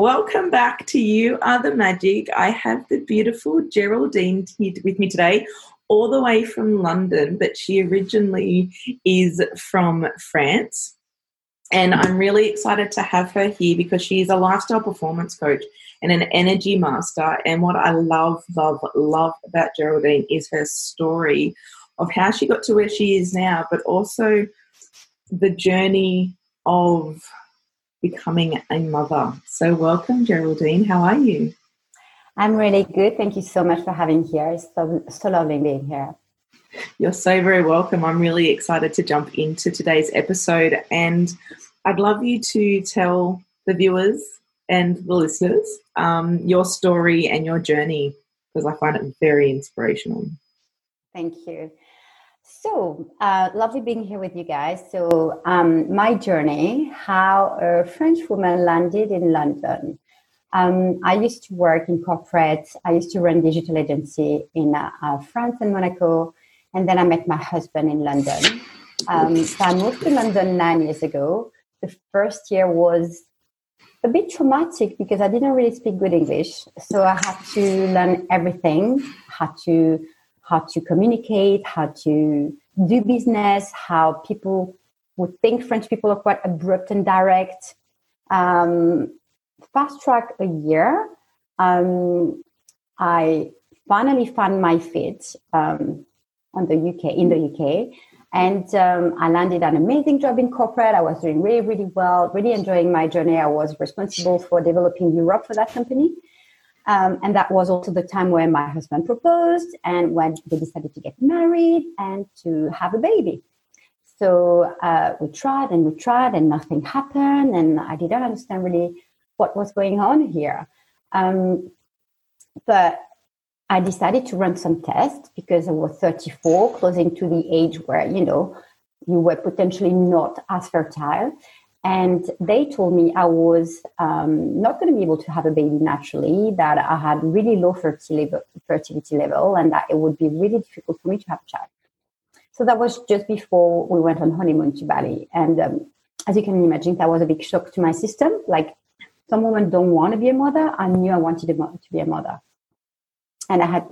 Welcome back to You Are the Magic. I have the beautiful Geraldine here with me today, all the way from London, but she originally is from France. And I'm really excited to have her here because she is a lifestyle performance coach and an energy master. And what I love, love, love about Geraldine is her story of how she got to where she is now, but also the journey of becoming a mother. So, welcome, Geraldine. How are you? I'm really good. Thank you so much for having here. It's so, so lovely being here. You're so very welcome. I'm really excited to jump into today's episode, and I'd love you to tell the viewers and the listeners um, your story and your journey because I find it very inspirational. Thank you. So, uh, lovely being here with you guys. So, um, my journey, how a French woman landed in London. Um, I used to work in corporate. I used to run digital agency in uh, uh, France and Monaco, and then I met my husband in London. Um, so I moved to London nine years ago. The first year was a bit traumatic because I didn't really speak good English, so I had to learn everything. Had to how to communicate, how to do business, how people would think French people are quite abrupt and direct. Um, fast track a year, um, I finally found my fit um, on the UK in the UK, and um, I landed an amazing job in corporate. I was doing really, really well, really enjoying my journey. I was responsible for developing Europe for that company. Um, and that was also the time where my husband proposed and when they decided to get married and to have a baby. So uh, we tried and we tried and nothing happened. And I didn't understand really what was going on here. Um, but I decided to run some tests because I was 34, closing to the age where, you know, you were potentially not as fertile. And they told me I was um, not going to be able to have a baby naturally, that I had really low fertility level, and that it would be really difficult for me to have a child. So that was just before we went on honeymoon to Bali. And um, as you can imagine, that was a big shock to my system. Like some women don't want to be a mother. I knew I wanted to be a mother. And I had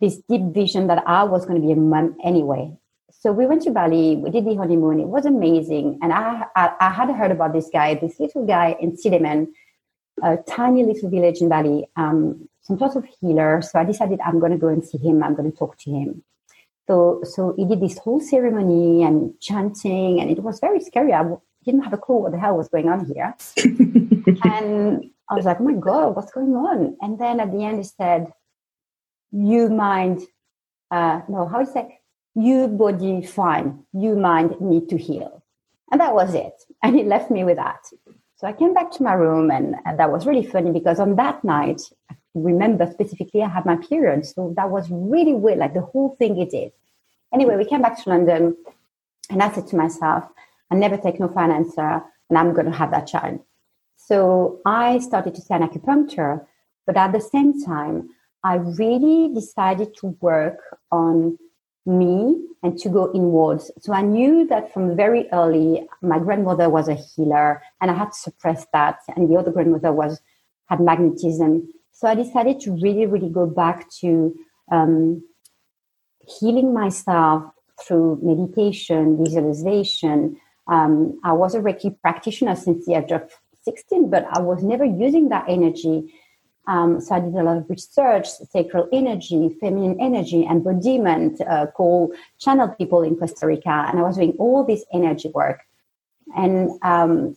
this deep vision that I was going to be a mom anyway. So we went to Bali. We did the honeymoon. It was amazing. And I, I, I had heard about this guy, this little guy in Sidemen, a tiny little village in Bali, um, some sort of healer. So I decided I'm going to go and see him. I'm going to talk to him. So, so he did this whole ceremony and chanting, and it was very scary. I didn't have a clue what the hell was going on here. and I was like, oh my God, what's going on? And then at the end, he said, You mind, uh, no, how is that? You body fine, you mind need to heal. And that was it. And he left me with that. So I came back to my room and, and that was really funny because on that night, I remember specifically I had my period. So that was really weird, like the whole thing it did. Anyway, we came back to London and I said to myself, I never take no an and I'm going to have that child. So I started to see an acupuncture, but at the same time, I really decided to work on me and to go inwards. So I knew that from very early, my grandmother was a healer and I had to suppress that. And the other grandmother was had magnetism. So I decided to really, really go back to um, healing myself through meditation, visualization. Um, I was a Reiki practitioner since the age of 16, but I was never using that energy um, so I did a lot of research, sacral energy, feminine energy, embodiment, uh, call channel people in Costa Rica, and I was doing all this energy work. And um,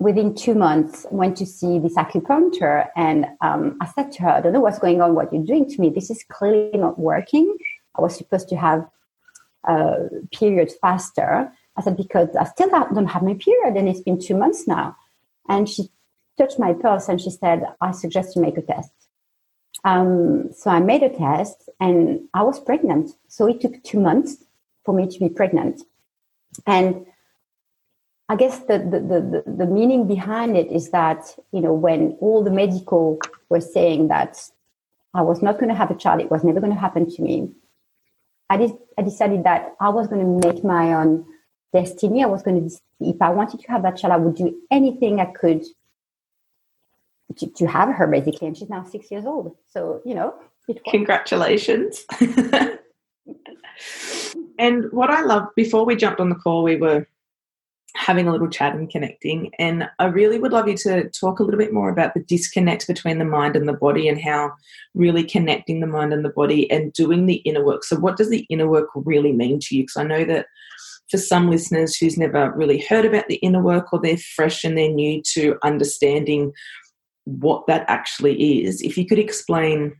within two months, went to see this acupuncture, and um, I said to her, "I don't know what's going on. What you're doing to me? This is clearly not working. I was supposed to have a uh, period faster." I said, Because I still don't have my period and it's been two months now. And she touched my pulse and she said, I suggest you make a test. Um, so I made a test and I was pregnant. So it took two months for me to be pregnant. And I guess the, the, the, the, meaning behind it is that, you know, when all the medical were saying that I was not going to have a child, it was never going to happen to me. I, did, I decided that I was going to make my own destiny. I was going to, if I wanted to have that child, I would do anything I could to, to have her basically. And she's now six years old. So, you know, congratulations. and what I love, before we jumped on the call, we were having a little chat and connecting. And I really would love you to talk a little bit more about the disconnect between the mind and the body and how really connecting the mind and the body and doing the inner work. So, what does the inner work really mean to you? Because I know that for some listeners who's never really heard about the inner work or they're fresh and they're new to understanding what that actually is, if you could explain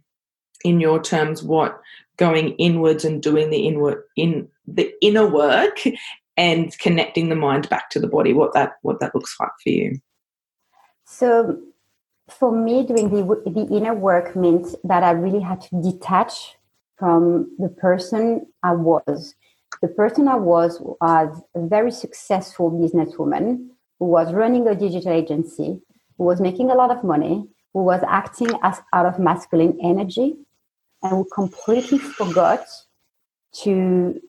in your terms what going inwards and doing the inward in the inner work and connecting the mind back to the body what that what that looks like for you. So for me doing the, the inner work meant that i really had to detach from the person i was. The person i was was a very successful businesswoman who was running a digital agency who was making a lot of money who was acting as out of masculine energy and who completely forgot to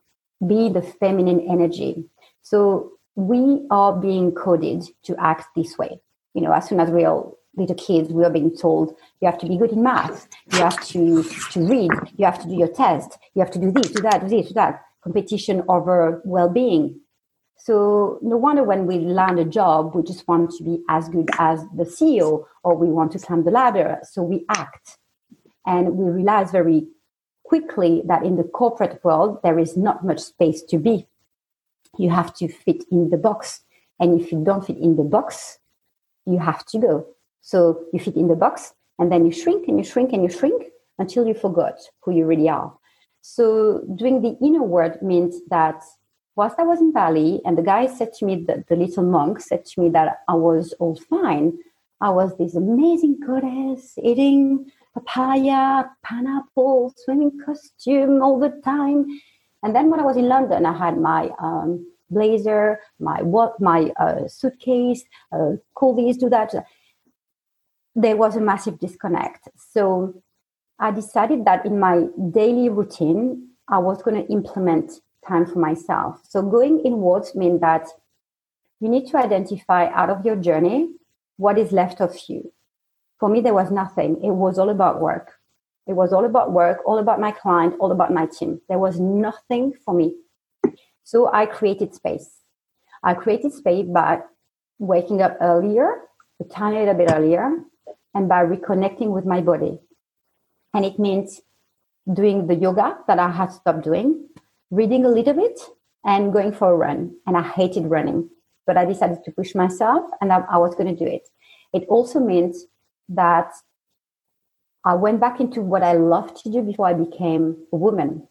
be the feminine energy. So we are being coded to act this way. You know, as soon as we are little kids, we are being told you have to be good in math, you have to, to read, you have to do your test, you have to do this, do that, do this, do that. Competition over well being. So no wonder when we land a job, we just want to be as good as the CEO or we want to climb the ladder. So we act. And we realize very quickly that in the corporate world, there is not much space to be. You have to fit in the box. And if you don't fit in the box, you have to go. So you fit in the box and then you shrink and you shrink and you shrink until you forgot who you really are. So doing the inner work means that whilst I was in Bali and the guy said to me, that the little monk said to me that I was all fine, I was this amazing goddess eating papaya, pineapple, swimming costume all the time. And then when I was in London, I had my um, blazer, my what, my uh, suitcase, uh, call this, do that. There was a massive disconnect. So I decided that in my daily routine, I was going to implement time for myself. So going inwards means that you need to identify out of your journey what is left of you for me, there was nothing. It was all about work. It was all about work, all about my client, all about my team. There was nothing for me. So I created space. I created space by waking up earlier, a tiny little bit earlier, and by reconnecting with my body. And it means doing the yoga that I had stopped doing, reading a little bit, and going for a run. And I hated running, but I decided to push myself and I, I was going to do it. It also means that I went back into what I loved to do before I became a woman.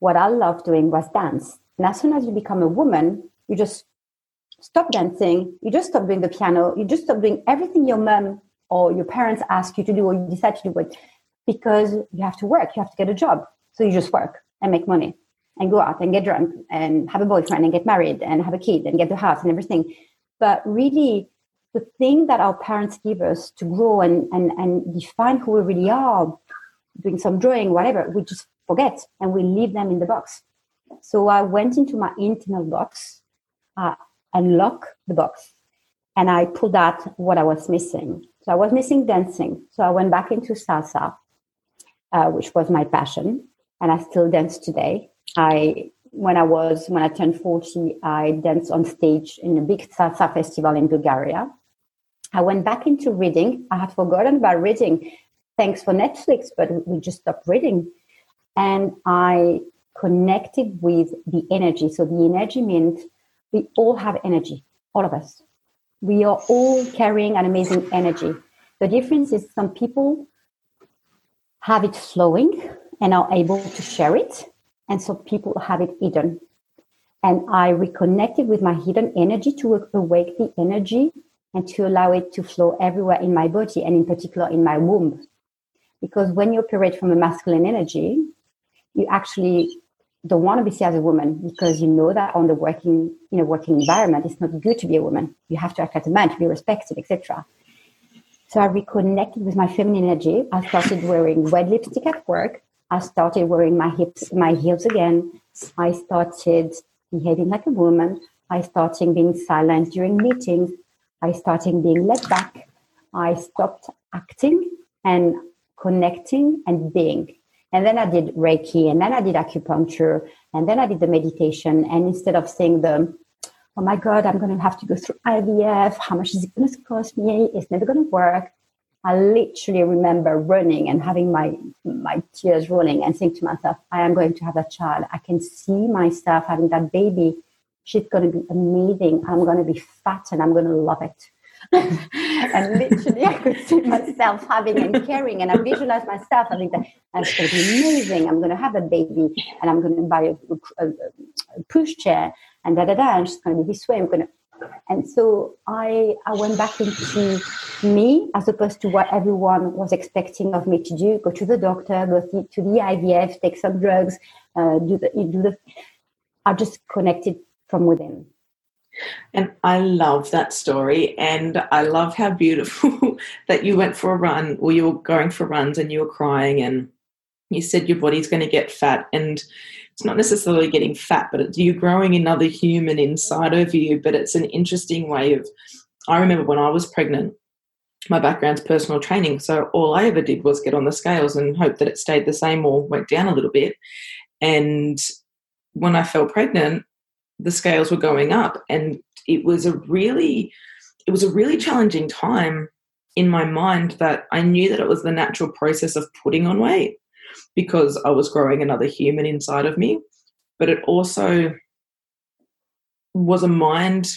What I loved doing was dance. And as soon as you become a woman, you just stop dancing, you just stop doing the piano, you just stop doing everything your mom or your parents ask you to do or you decide to do it because you have to work, you have to get a job. So you just work and make money and go out and get drunk and have a boyfriend and get married and have a kid and get the house and everything. But really, the thing that our parents give us to grow and, and, and define who we really are, doing some drawing, whatever, we just forget and we leave them in the box. So I went into my internal box, uh, unlock the box, and I pulled out what I was missing. So I was missing dancing. So I went back into salsa, uh, which was my passion, and I still dance today. I when I was when I turned 40, I danced on stage in a big salsa festival in Bulgaria. I went back into reading. I had forgotten about reading. Thanks for Netflix, but we just stopped reading. And I connected with the energy. So the energy means we all have energy, all of us. We are all carrying an amazing energy. The difference is some people have it flowing and are able to share it, and so people have it hidden. And I reconnected with my hidden energy to awake the energy and to allow it to flow everywhere in my body and in particular in my womb. Because when you operate from a masculine energy, you actually don't want to be seen as a woman because you know that on the working in a working environment it's not good to be a woman. You have to act like a man to be respected, etc. So I reconnected with my feminine energy. I started wearing red lipstick at work. I started wearing my hips, my heels again. I started behaving like a woman. I started being silent during meetings. I started being let back. I stopped acting and connecting and being. And then I did Reiki and then I did acupuncture and then I did the meditation. And instead of saying the, oh my God, I'm going to have to go through IVF. How much is it going to cost me? It's never going to work. I literally remember running and having my my tears rolling and saying to myself, I am going to have a child. I can see myself having that baby. She's going to be amazing. I'm going to be fat and I'm going to love it. and literally, I could see myself having and caring, and I visualize myself having that. That's going to be amazing. I'm going to have a baby, and I'm going to buy a, a, a push chair, and da da da. And she's going to be this way. I'm going to and so I, I went back into me as opposed to what everyone was expecting of me to do go to the doctor, go to the IVF, take some drugs, uh, do, the, do the. I just connected from within. And I love that story. And I love how beautiful that you went for a run or you were going for runs and you were crying and you said your body's going to get fat. And it's not necessarily getting fat, but it's you growing another human inside of you. But it's an interesting way of. I remember when I was pregnant, my background's personal training, so all I ever did was get on the scales and hope that it stayed the same or went down a little bit. And when I fell pregnant, the scales were going up, and it was a really, it was a really challenging time in my mind that I knew that it was the natural process of putting on weight because I was growing another human inside of me. But it also was a mind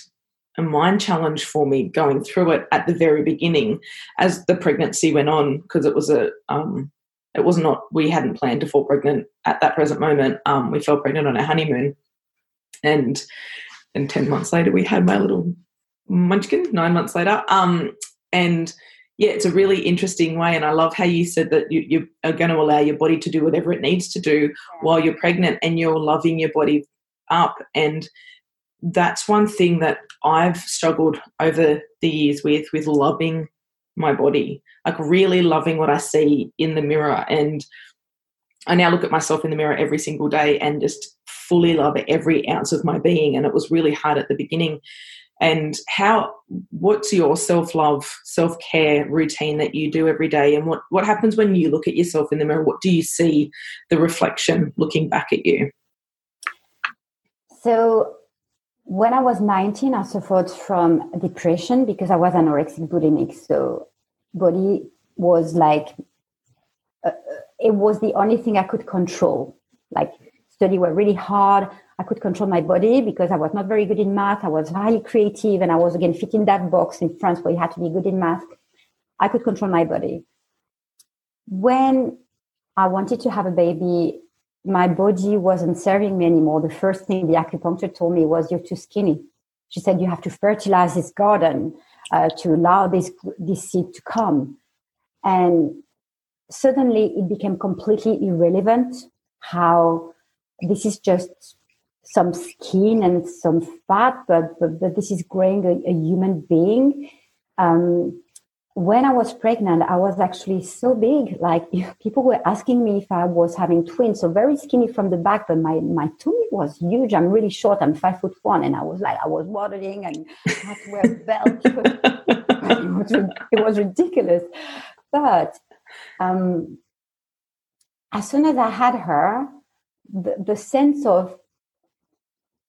a mind challenge for me going through it at the very beginning as the pregnancy went on because it was a um, it was not we hadn't planned to fall pregnant at that present moment. Um, we fell pregnant on our honeymoon. And and 10 months later we had my little munchkin nine months later. Um, and yeah, it's a really interesting way. And I love how you said that you, you are going to allow your body to do whatever it needs to do while you're pregnant and you're loving your body up. And that's one thing that I've struggled over the years with, with loving my body, like really loving what I see in the mirror. And I now look at myself in the mirror every single day and just fully love every ounce of my being. And it was really hard at the beginning and how what's your self-love self-care routine that you do every day? And what what happens when you look at yourself in the mirror? What do you see the reflection looking back at you? So when i was 19 i suffered from depression because i was anorexic bulimic. So body was like uh, uh it was the only thing i could control. Like study were really hard I could control my body because I was not very good in math. I was highly creative and I was again fit in that box in France where you had to be good in math. I could control my body. When I wanted to have a baby, my body wasn't serving me anymore. The first thing the acupuncture told me was, You're too skinny. She said, You have to fertilize this garden uh, to allow this, this seed to come. And suddenly it became completely irrelevant how this is just some skin and some fat, but, but, but this is growing a, a human being. Um, when I was pregnant, I was actually so big. Like people were asking me if I was having twins, so very skinny from the back, but my, my tummy was huge. I'm really short. I'm five foot one. And I was like, I was waddling and I had to wear a belt. it, was, it was ridiculous. But um, as soon as I had her, the, the sense of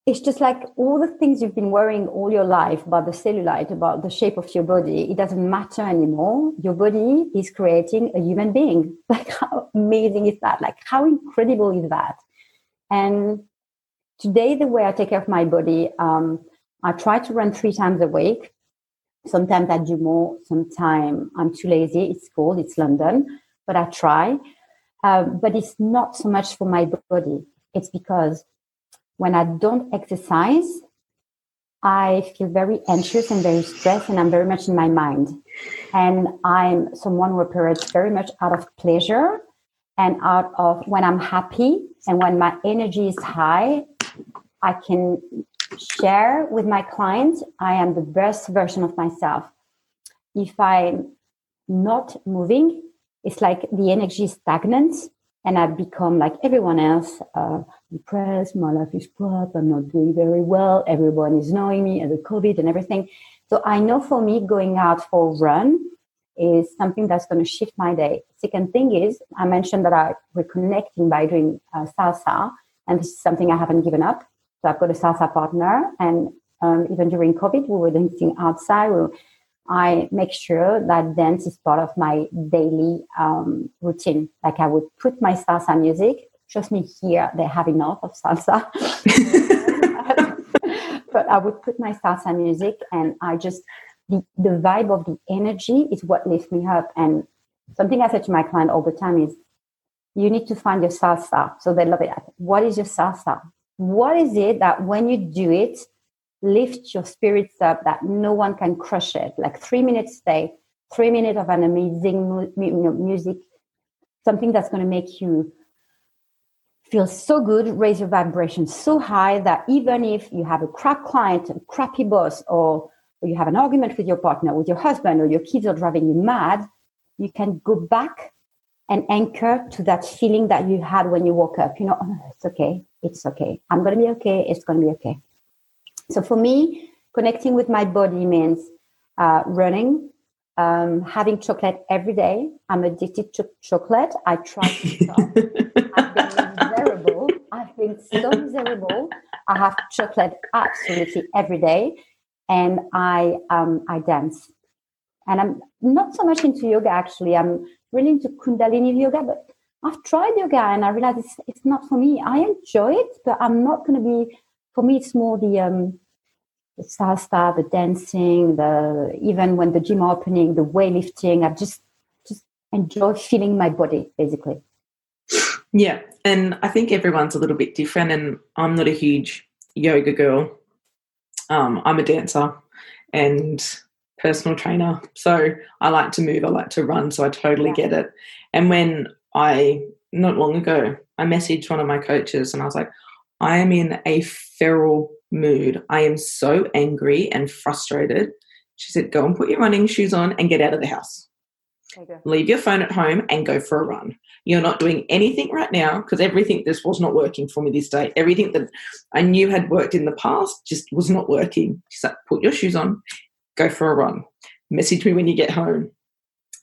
it's just like all the things you've been worrying all your life about the cellulite, about the shape of your body, it doesn't matter anymore. Your body is creating a human being. Like, how amazing is that? Like, how incredible is that? And today, the way I take care of my body, um, I try to run three times a week. Sometimes I do more, sometimes I'm too lazy. It's cold, it's London, but I try. Uh, but it's not so much for my body. It's because when I don't exercise, I feel very anxious and very stressed, and I'm very much in my mind. And I'm someone who operates very much out of pleasure and out of when I'm happy and when my energy is high, I can share with my clients I am the best version of myself. If I'm not moving, it's like the energy is stagnant and I become like everyone else, uh, depressed. My life is crap. I'm not doing very well. Everyone is knowing me and the COVID and everything. So I know for me, going out for a run is something that's going to shift my day. Second thing is, I mentioned that I'm reconnecting by doing uh, salsa, and this is something I haven't given up. So I've got a salsa partner, and um, even during COVID, we were dancing outside. We I make sure that dance is part of my daily um, routine. Like I would put my salsa music. Trust me, here they have enough of salsa. but I would put my salsa music, and I just the the vibe of the energy is what lifts me up. And something I said to my client all the time is, you need to find your salsa. So they love it. What is your salsa? What is it that when you do it, lift your spirits up that no one can crush it. Like three minutes stay, three minutes of an amazing mu- music, something that's going to make you feel so good, raise your vibration so high that even if you have a crap client, a crappy boss, or, or you have an argument with your partner, with your husband, or your kids are driving you mad, you can go back and anchor to that feeling that you had when you woke up. You know, oh, it's okay. It's okay. I'm going to be okay. It's going to be okay. So for me, connecting with my body means uh, running, um, having chocolate every day. I'm addicted to chocolate. I try to stop. I've been miserable. I've been so miserable. I have chocolate absolutely every day, and I um, I dance. And I'm not so much into yoga actually. I'm really into Kundalini yoga, but I've tried yoga and I realized it's, it's not for me. I enjoy it, but I'm not going to be for me, it's more the um, the salsa, the dancing, the even when the gym opening, the weightlifting. I just just enjoy feeling my body, basically. Yeah, and I think everyone's a little bit different. And I'm not a huge yoga girl. Um, I'm a dancer and personal trainer, so I like to move. I like to run, so I totally yeah. get it. And when I not long ago, I messaged one of my coaches and I was like, I am in a feral mood. I am so angry and frustrated. She said, Go and put your running shoes on and get out of the house. Okay. Leave your phone at home and go for a run. You're not doing anything right now because everything this was not working for me this day. Everything that I knew had worked in the past just was not working. She said, Put your shoes on, go for a run. Message me when you get home.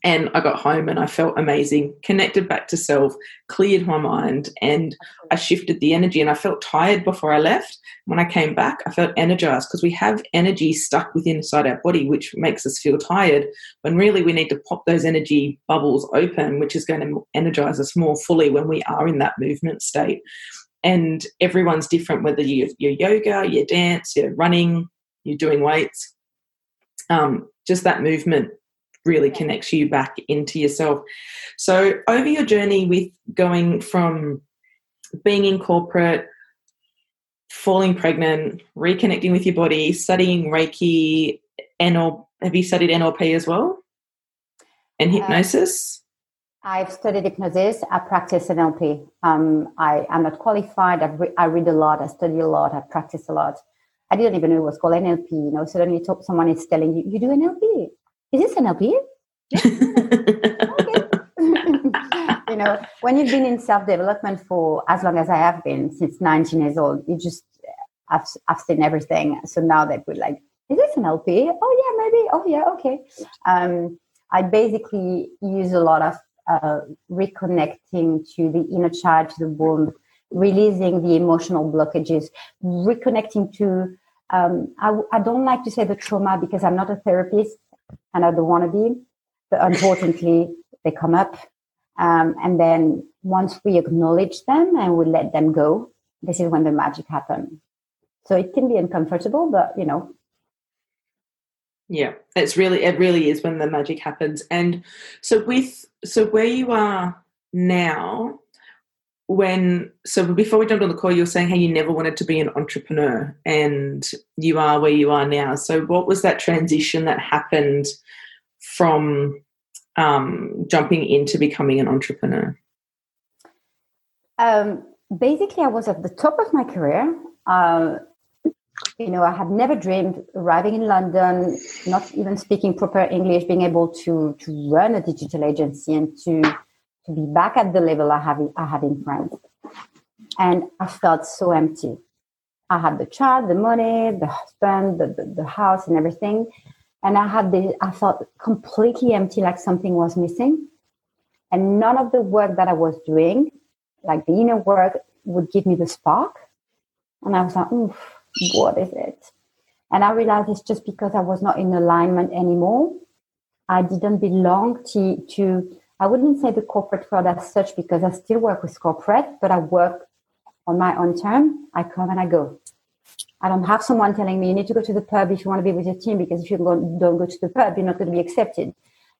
And I got home and I felt amazing, connected back to self, cleared my mind, and I shifted the energy. And I felt tired before I left. When I came back, I felt energized because we have energy stuck within inside our body, which makes us feel tired. When really we need to pop those energy bubbles open, which is going to energize us more fully when we are in that movement state. And everyone's different, whether you, you're yoga, you dance, you're running, you're doing weights. Um, just that movement really connects you back into yourself. So, over your journey with going from being in corporate, falling pregnant, reconnecting with your body, studying Reiki, NL, have you studied NLP as well? And uh, hypnosis? I've studied hypnosis. I practice NLP. Um, I am not qualified. Re- I read a lot. I study a lot. I practice a lot. I didn't even know it was called NLP. You know, suddenly someone is telling you, "You do NLP." Is this NLP? you know, when you've been in self development for as long as I have been, since 19 years old, you just, I've, I've seen everything. So now they put like, is this NLP? Oh, yeah, maybe. Oh, yeah, okay. Um, I basically use a lot of uh, reconnecting to the inner child, to the womb, releasing the emotional blockages, reconnecting to, um, I, I don't like to say the trauma because I'm not a therapist and I don't want to be. But unfortunately, they come up. Um, and then once we acknowledge them and we let them go, this is when the magic happens. So it can be uncomfortable, but you know. Yeah, it's really it really is when the magic happens. And so with so where you are now, when so before we jumped on the call, you were saying how you never wanted to be an entrepreneur, and you are where you are now. So, what was that transition that happened from um, jumping into becoming an entrepreneur? Um, basically, I was at the top of my career. Uh, you know, I had never dreamed arriving in London, not even speaking proper English, being able to to run a digital agency and to to be back at the level I have I had in France. And I felt so empty. I had the child, the money, the husband, the, the, the house, and everything. And I had the I felt completely empty, like something was missing. And none of the work that I was doing, like the inner work, would give me the spark. And I was like, oof, what is it? And I realized it's just because I was not in alignment anymore. I didn't belong to, to I wouldn't say the corporate world as such because I still work with corporate, but I work on my own term. I come and I go. I don't have someone telling me you need to go to the pub if you want to be with your team because if you don't go to the pub, you're not going to be accepted.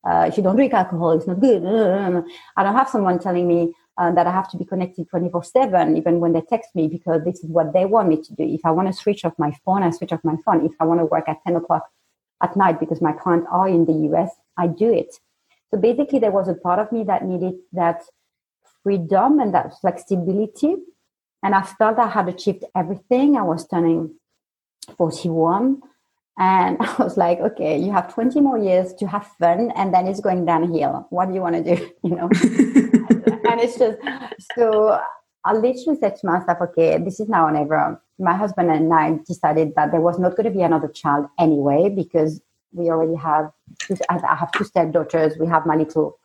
Uh, if you don't drink alcohol, it's not good. I don't have someone telling me uh, that I have to be connected 24 7, even when they text me, because this is what they want me to do. If I want to switch off my phone, I switch off my phone. If I want to work at 10 o'clock at night because my clients are in the US, I do it. So basically, there was a part of me that needed that freedom and that flexibility. And I felt I had achieved everything. I was turning 41. And I was like, okay, you have 20 more years to have fun, and then it's going downhill. What do you want to do? You know? and it's just so I literally said to myself, okay, this is now or never. My husband and I decided that there was not going to be another child anyway, because we already have I have two stepdaughters. We have my little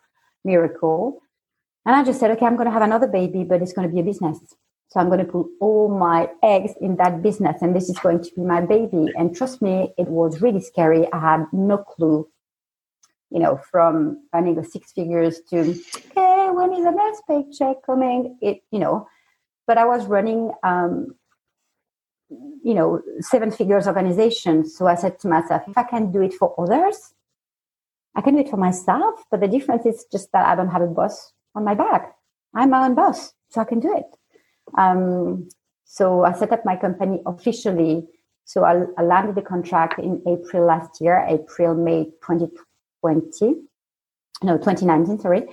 miracle. And I just said, okay, I'm going to have another baby, but it's going to be a business. So I'm going to put all my eggs in that business, and this is going to be my baby. And trust me, it was really scary. I had no clue, you know, from earning the six figures to, okay, when is the next paycheck coming? It, you know, but I was running um, you know seven figures organization. So i said to myself if i can do it for others i can do it for myself but the difference is just that i don't have a boss on my back. I'm my own boss so i can do it. Um, so i set up my company officially. So I, I landed the contract in april last year april may 2020 no 2019 sorry.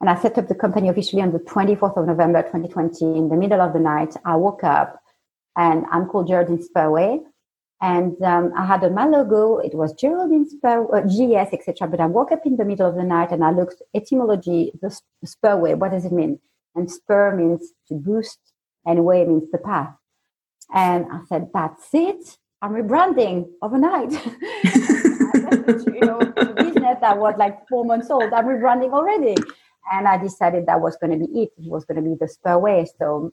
And i set up the company officially on the 24th of november 2020 in the middle of the night i woke up and I'm called Geraldine Spurway. And um, I had on my logo, it was Geraldine Spurway, uh, GS, etc. But I woke up in the middle of the night and I looked etymology, the Spurway, what does it mean? And spur means to boost, and way means the path. And I said, that's it. I'm rebranding overnight. you know, business that was like four months old. I'm rebranding already. And I decided that was going to be it. It was going to be the Spurway. So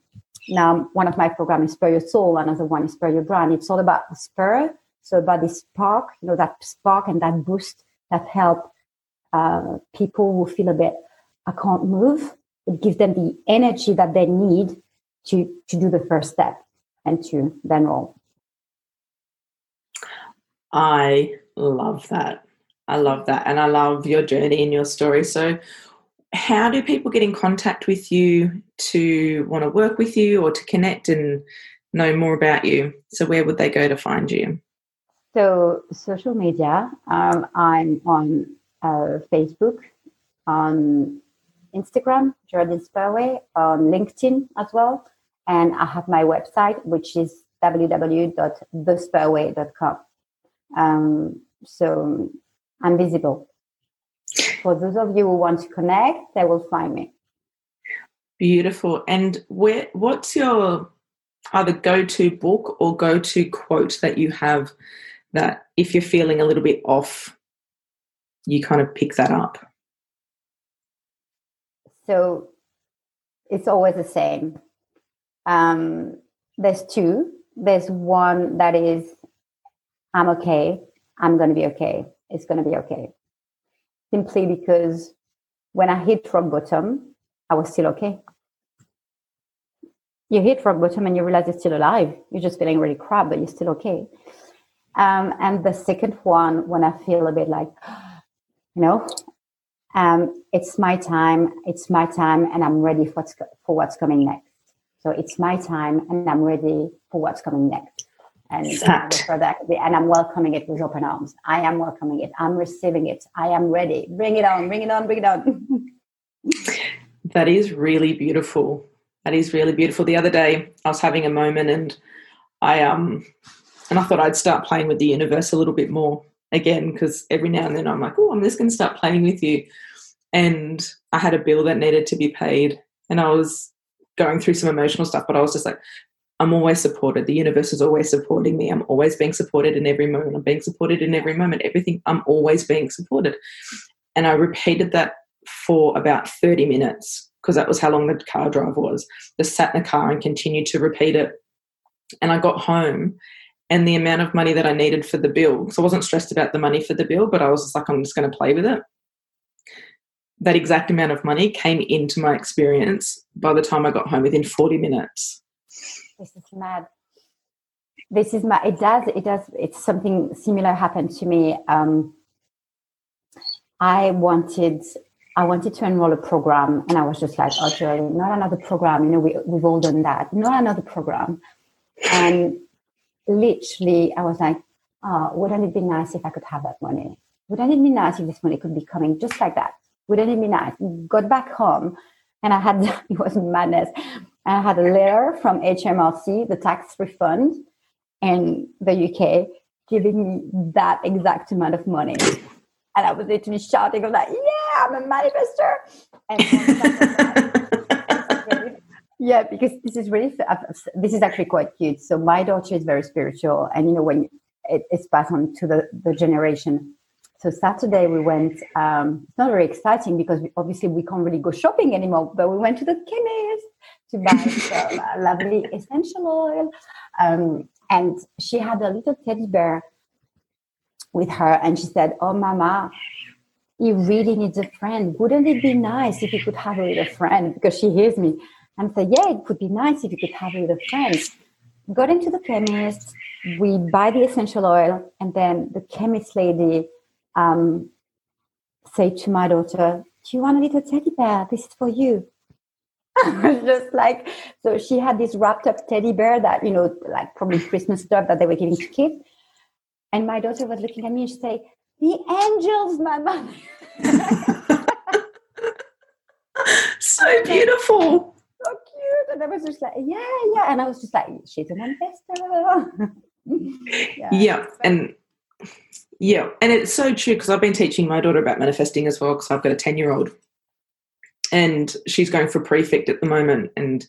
now, one of my programs is Spur Your Soul, another one is Spur Your Brand. It's all about the spur, so about the spark, you know, that spark and that boost that help uh, people who feel a bit, I can't move. It gives them the energy that they need to, to do the first step and to then roll. I love that. I love that. And I love your journey and your story. So, how do people get in contact with you to want to work with you or to connect and know more about you? So, where would they go to find you? So, social media, um, I'm on uh, Facebook, on Instagram, Geraldine Spurway, on LinkedIn as well. And I have my website, which is www.thespurway.com. Um, so I'm visible for those of you who want to connect, they will find me. Beautiful. And where what's your either go-to book or go-to quote that you have that if you're feeling a little bit off, you kind of pick that up? So it's always the same. Um, there's two. There's one that is, I'm okay. I'm going to be okay. It's going to be okay simply because when I hit rock bottom, I was still okay. You hit rock bottom and you realize you're still alive. You're just feeling really crap, but you're still okay. Um, and the second one, when I feel a bit like, you know, um, it's my time, it's my time, and I'm ready for for what's coming next. So it's my time, and I'm ready for what's coming next. And for that, and I'm welcoming it with open arms. I am welcoming it. I'm receiving it. I am ready. Bring it on. Bring it on. Bring it on. that is really beautiful. That is really beautiful. The other day, I was having a moment, and I um, and I thought I'd start playing with the universe a little bit more again because every now and then I'm like, oh, I'm just going to start playing with you. And I had a bill that needed to be paid, and I was going through some emotional stuff, but I was just like, I'm always supported. The universe is always supporting me. I'm always being supported in every moment. I'm being supported in every moment. Everything, I'm always being supported. And I repeated that for about 30 minutes because that was how long the car drive was. Just sat in the car and continued to repeat it. And I got home and the amount of money that I needed for the bill. So I wasn't stressed about the money for the bill, but I was just like, I'm just going to play with it. That exact amount of money came into my experience by the time I got home within 40 minutes. This is mad. This is mad. It does, it does, it's something similar happened to me. Um, I wanted I wanted to enroll a program and I was just like, oh, Joy, not another program. You know, we, we've all done that. Not another program. And literally, I was like, oh, wouldn't it be nice if I could have that money? Wouldn't it be nice if this money could be coming just like that? Wouldn't it be nice? Got back home and I had, it was madness. I had a letter from HMRC, the tax refund in the UK, giving me that exact amount of money. And I was literally shouting, I was like, yeah, I'm a manifester. And Yeah, because this is really this is actually quite cute. So my daughter is very spiritual, and you know when it, it's passed on to the the generation. So Saturday we went. Um, it's not very exciting because we, obviously we can't really go shopping anymore. But we went to the chemist to buy some uh, lovely essential oil, um, and she had a little teddy bear with her, and she said, "Oh, Mama." He really needs a friend. Wouldn't it be nice if he could have a little friend? Because she hears me and say, yeah, it would be nice if you could have a little friend. Got into the chemist, we buy the essential oil, and then the chemist lady um, say to my daughter, do you want a little teddy bear? This is for you. I was just like, so she had this wrapped up teddy bear that, you know, like probably Christmas stuff that they were giving to kids. And my daughter was looking at me and she said, the angels, mama. so beautiful so cute. And I was just like, yeah, yeah. And I was just like, she's a manifestor. yeah. yeah. And yeah. And it's so true because I've been teaching my daughter about manifesting as well because I've got a 10 year old and she's going for prefect at the moment. And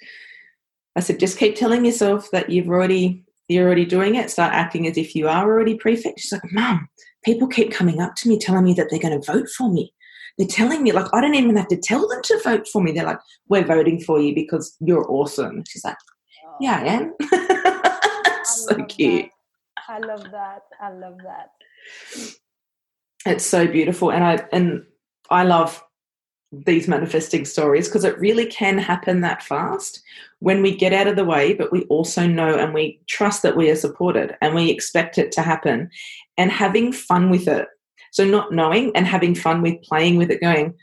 I said, just keep telling yourself that you've already you're already doing it. Start acting as if you are already prefect. She's like, Mom, people keep coming up to me telling me that they're going to vote for me they're telling me like I don't even have to tell them to vote for me. They're like, "We're voting for you because you're awesome." She's like, oh. "Yeah, I am." so cute. That. I love that. I love that. It's so beautiful, and I and I love these manifesting stories because it really can happen that fast when we get out of the way, but we also know and we trust that we are supported and we expect it to happen. And having fun with it. So not knowing and having fun with playing with it, going,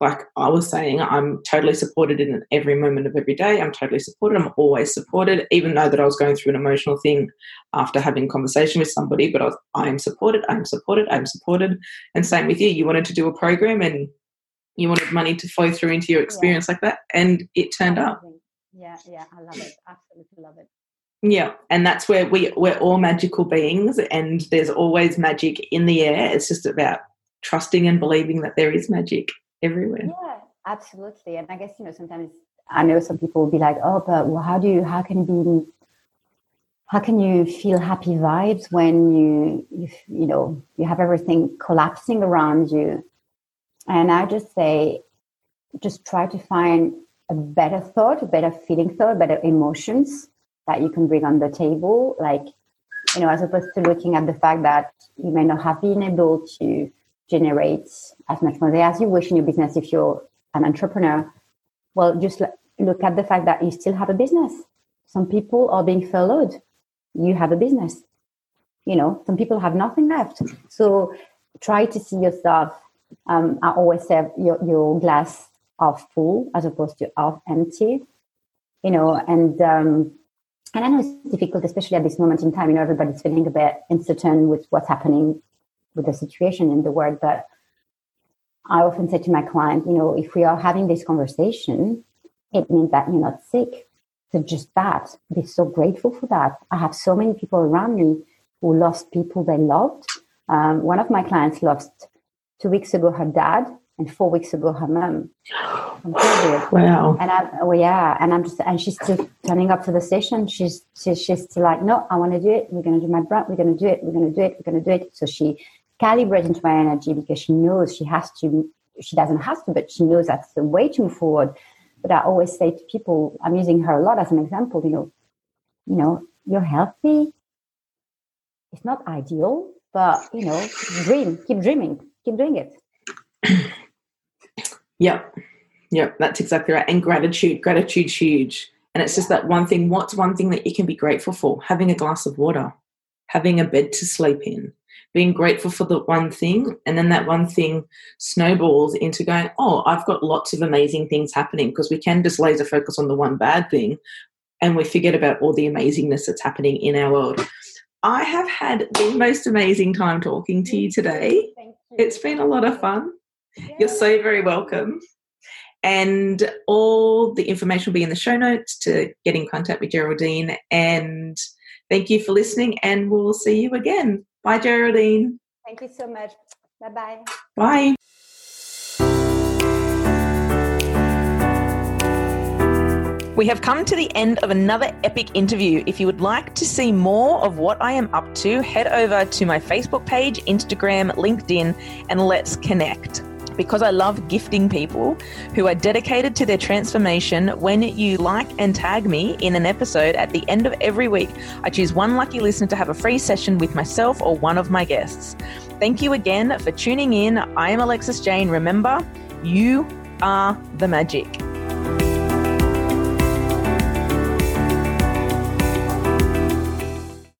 like I was saying, I'm totally supported in every moment of every day. I'm totally supported. I'm always supported, even though that I was going through an emotional thing after having conversation with somebody. But I, was, I am supported. I'm supported. I'm supported. And same with you. You wanted to do a program and you wanted money to flow through into your experience yeah. like that, and it turned up. Yeah, yeah, I love it. Absolutely love it. Yeah, and that's where we we're all magical beings, and there's always magic in the air. It's just about trusting and believing that there is magic everywhere. Yeah, absolutely. And I guess you know sometimes I know some people will be like, "Oh, but well, how do you? How can be? How can you feel happy vibes when you you you know you have everything collapsing around you?" And I just say, just try to find a better thought, a better feeling thought, better emotions that you can bring on the table like you know as opposed to looking at the fact that you may not have been able to generate as much money as you wish in your business if you're an entrepreneur well just look at the fact that you still have a business some people are being furloughed you have a business you know some people have nothing left so try to see yourself Um, I always say your, your glass half full as opposed to half empty. You know, and um, and I know it's difficult, especially at this moment in time. You know, everybody's feeling a bit uncertain with what's happening with the situation in the world. But I often say to my client, you know, if we are having this conversation, it means that you're not sick. So just that, be so grateful for that. I have so many people around me who lost people they loved. Um, one of my clients lost two weeks ago her dad and four weeks ago her mom. Wow. And I'm, oh yeah, and I'm just, and she's still turning up to the session. She's, she's, she's still like, no, I want to do it. We're going to do my brand. We're going to do it. We're going to do it. We're going to do it. So she calibrates into my energy because she knows she has to, she doesn't have to, but she knows that's the way to move forward. But I always say to people, I'm using her a lot as an example, you know, you know, you're healthy. It's not ideal, but you know, dream, keep dreaming, keep doing it. yep. Yep, that's exactly right. And gratitude, gratitude's huge. And it's just that one thing. What's one thing that you can be grateful for? Having a glass of water, having a bed to sleep in, being grateful for the one thing. And then that one thing snowballs into going, oh, I've got lots of amazing things happening because we can just laser focus on the one bad thing and we forget about all the amazingness that's happening in our world. I have had the most amazing time talking to you today. You. It's been a lot of fun. Yeah. You're so very welcome. And all the information will be in the show notes to get in contact with Geraldine. And thank you for listening, and we'll see you again. Bye, Geraldine. Thank you so much. Bye-bye. Bye. We have come to the end of another epic interview. If you would like to see more of what I am up to, head over to my Facebook page, Instagram, LinkedIn, and let's connect because I love gifting people who are dedicated to their transformation. When you like and tag me in an episode at the end of every week, I choose one lucky listener to have a free session with myself or one of my guests. Thank you again for tuning in. I am Alexis Jane. Remember, you are the magic.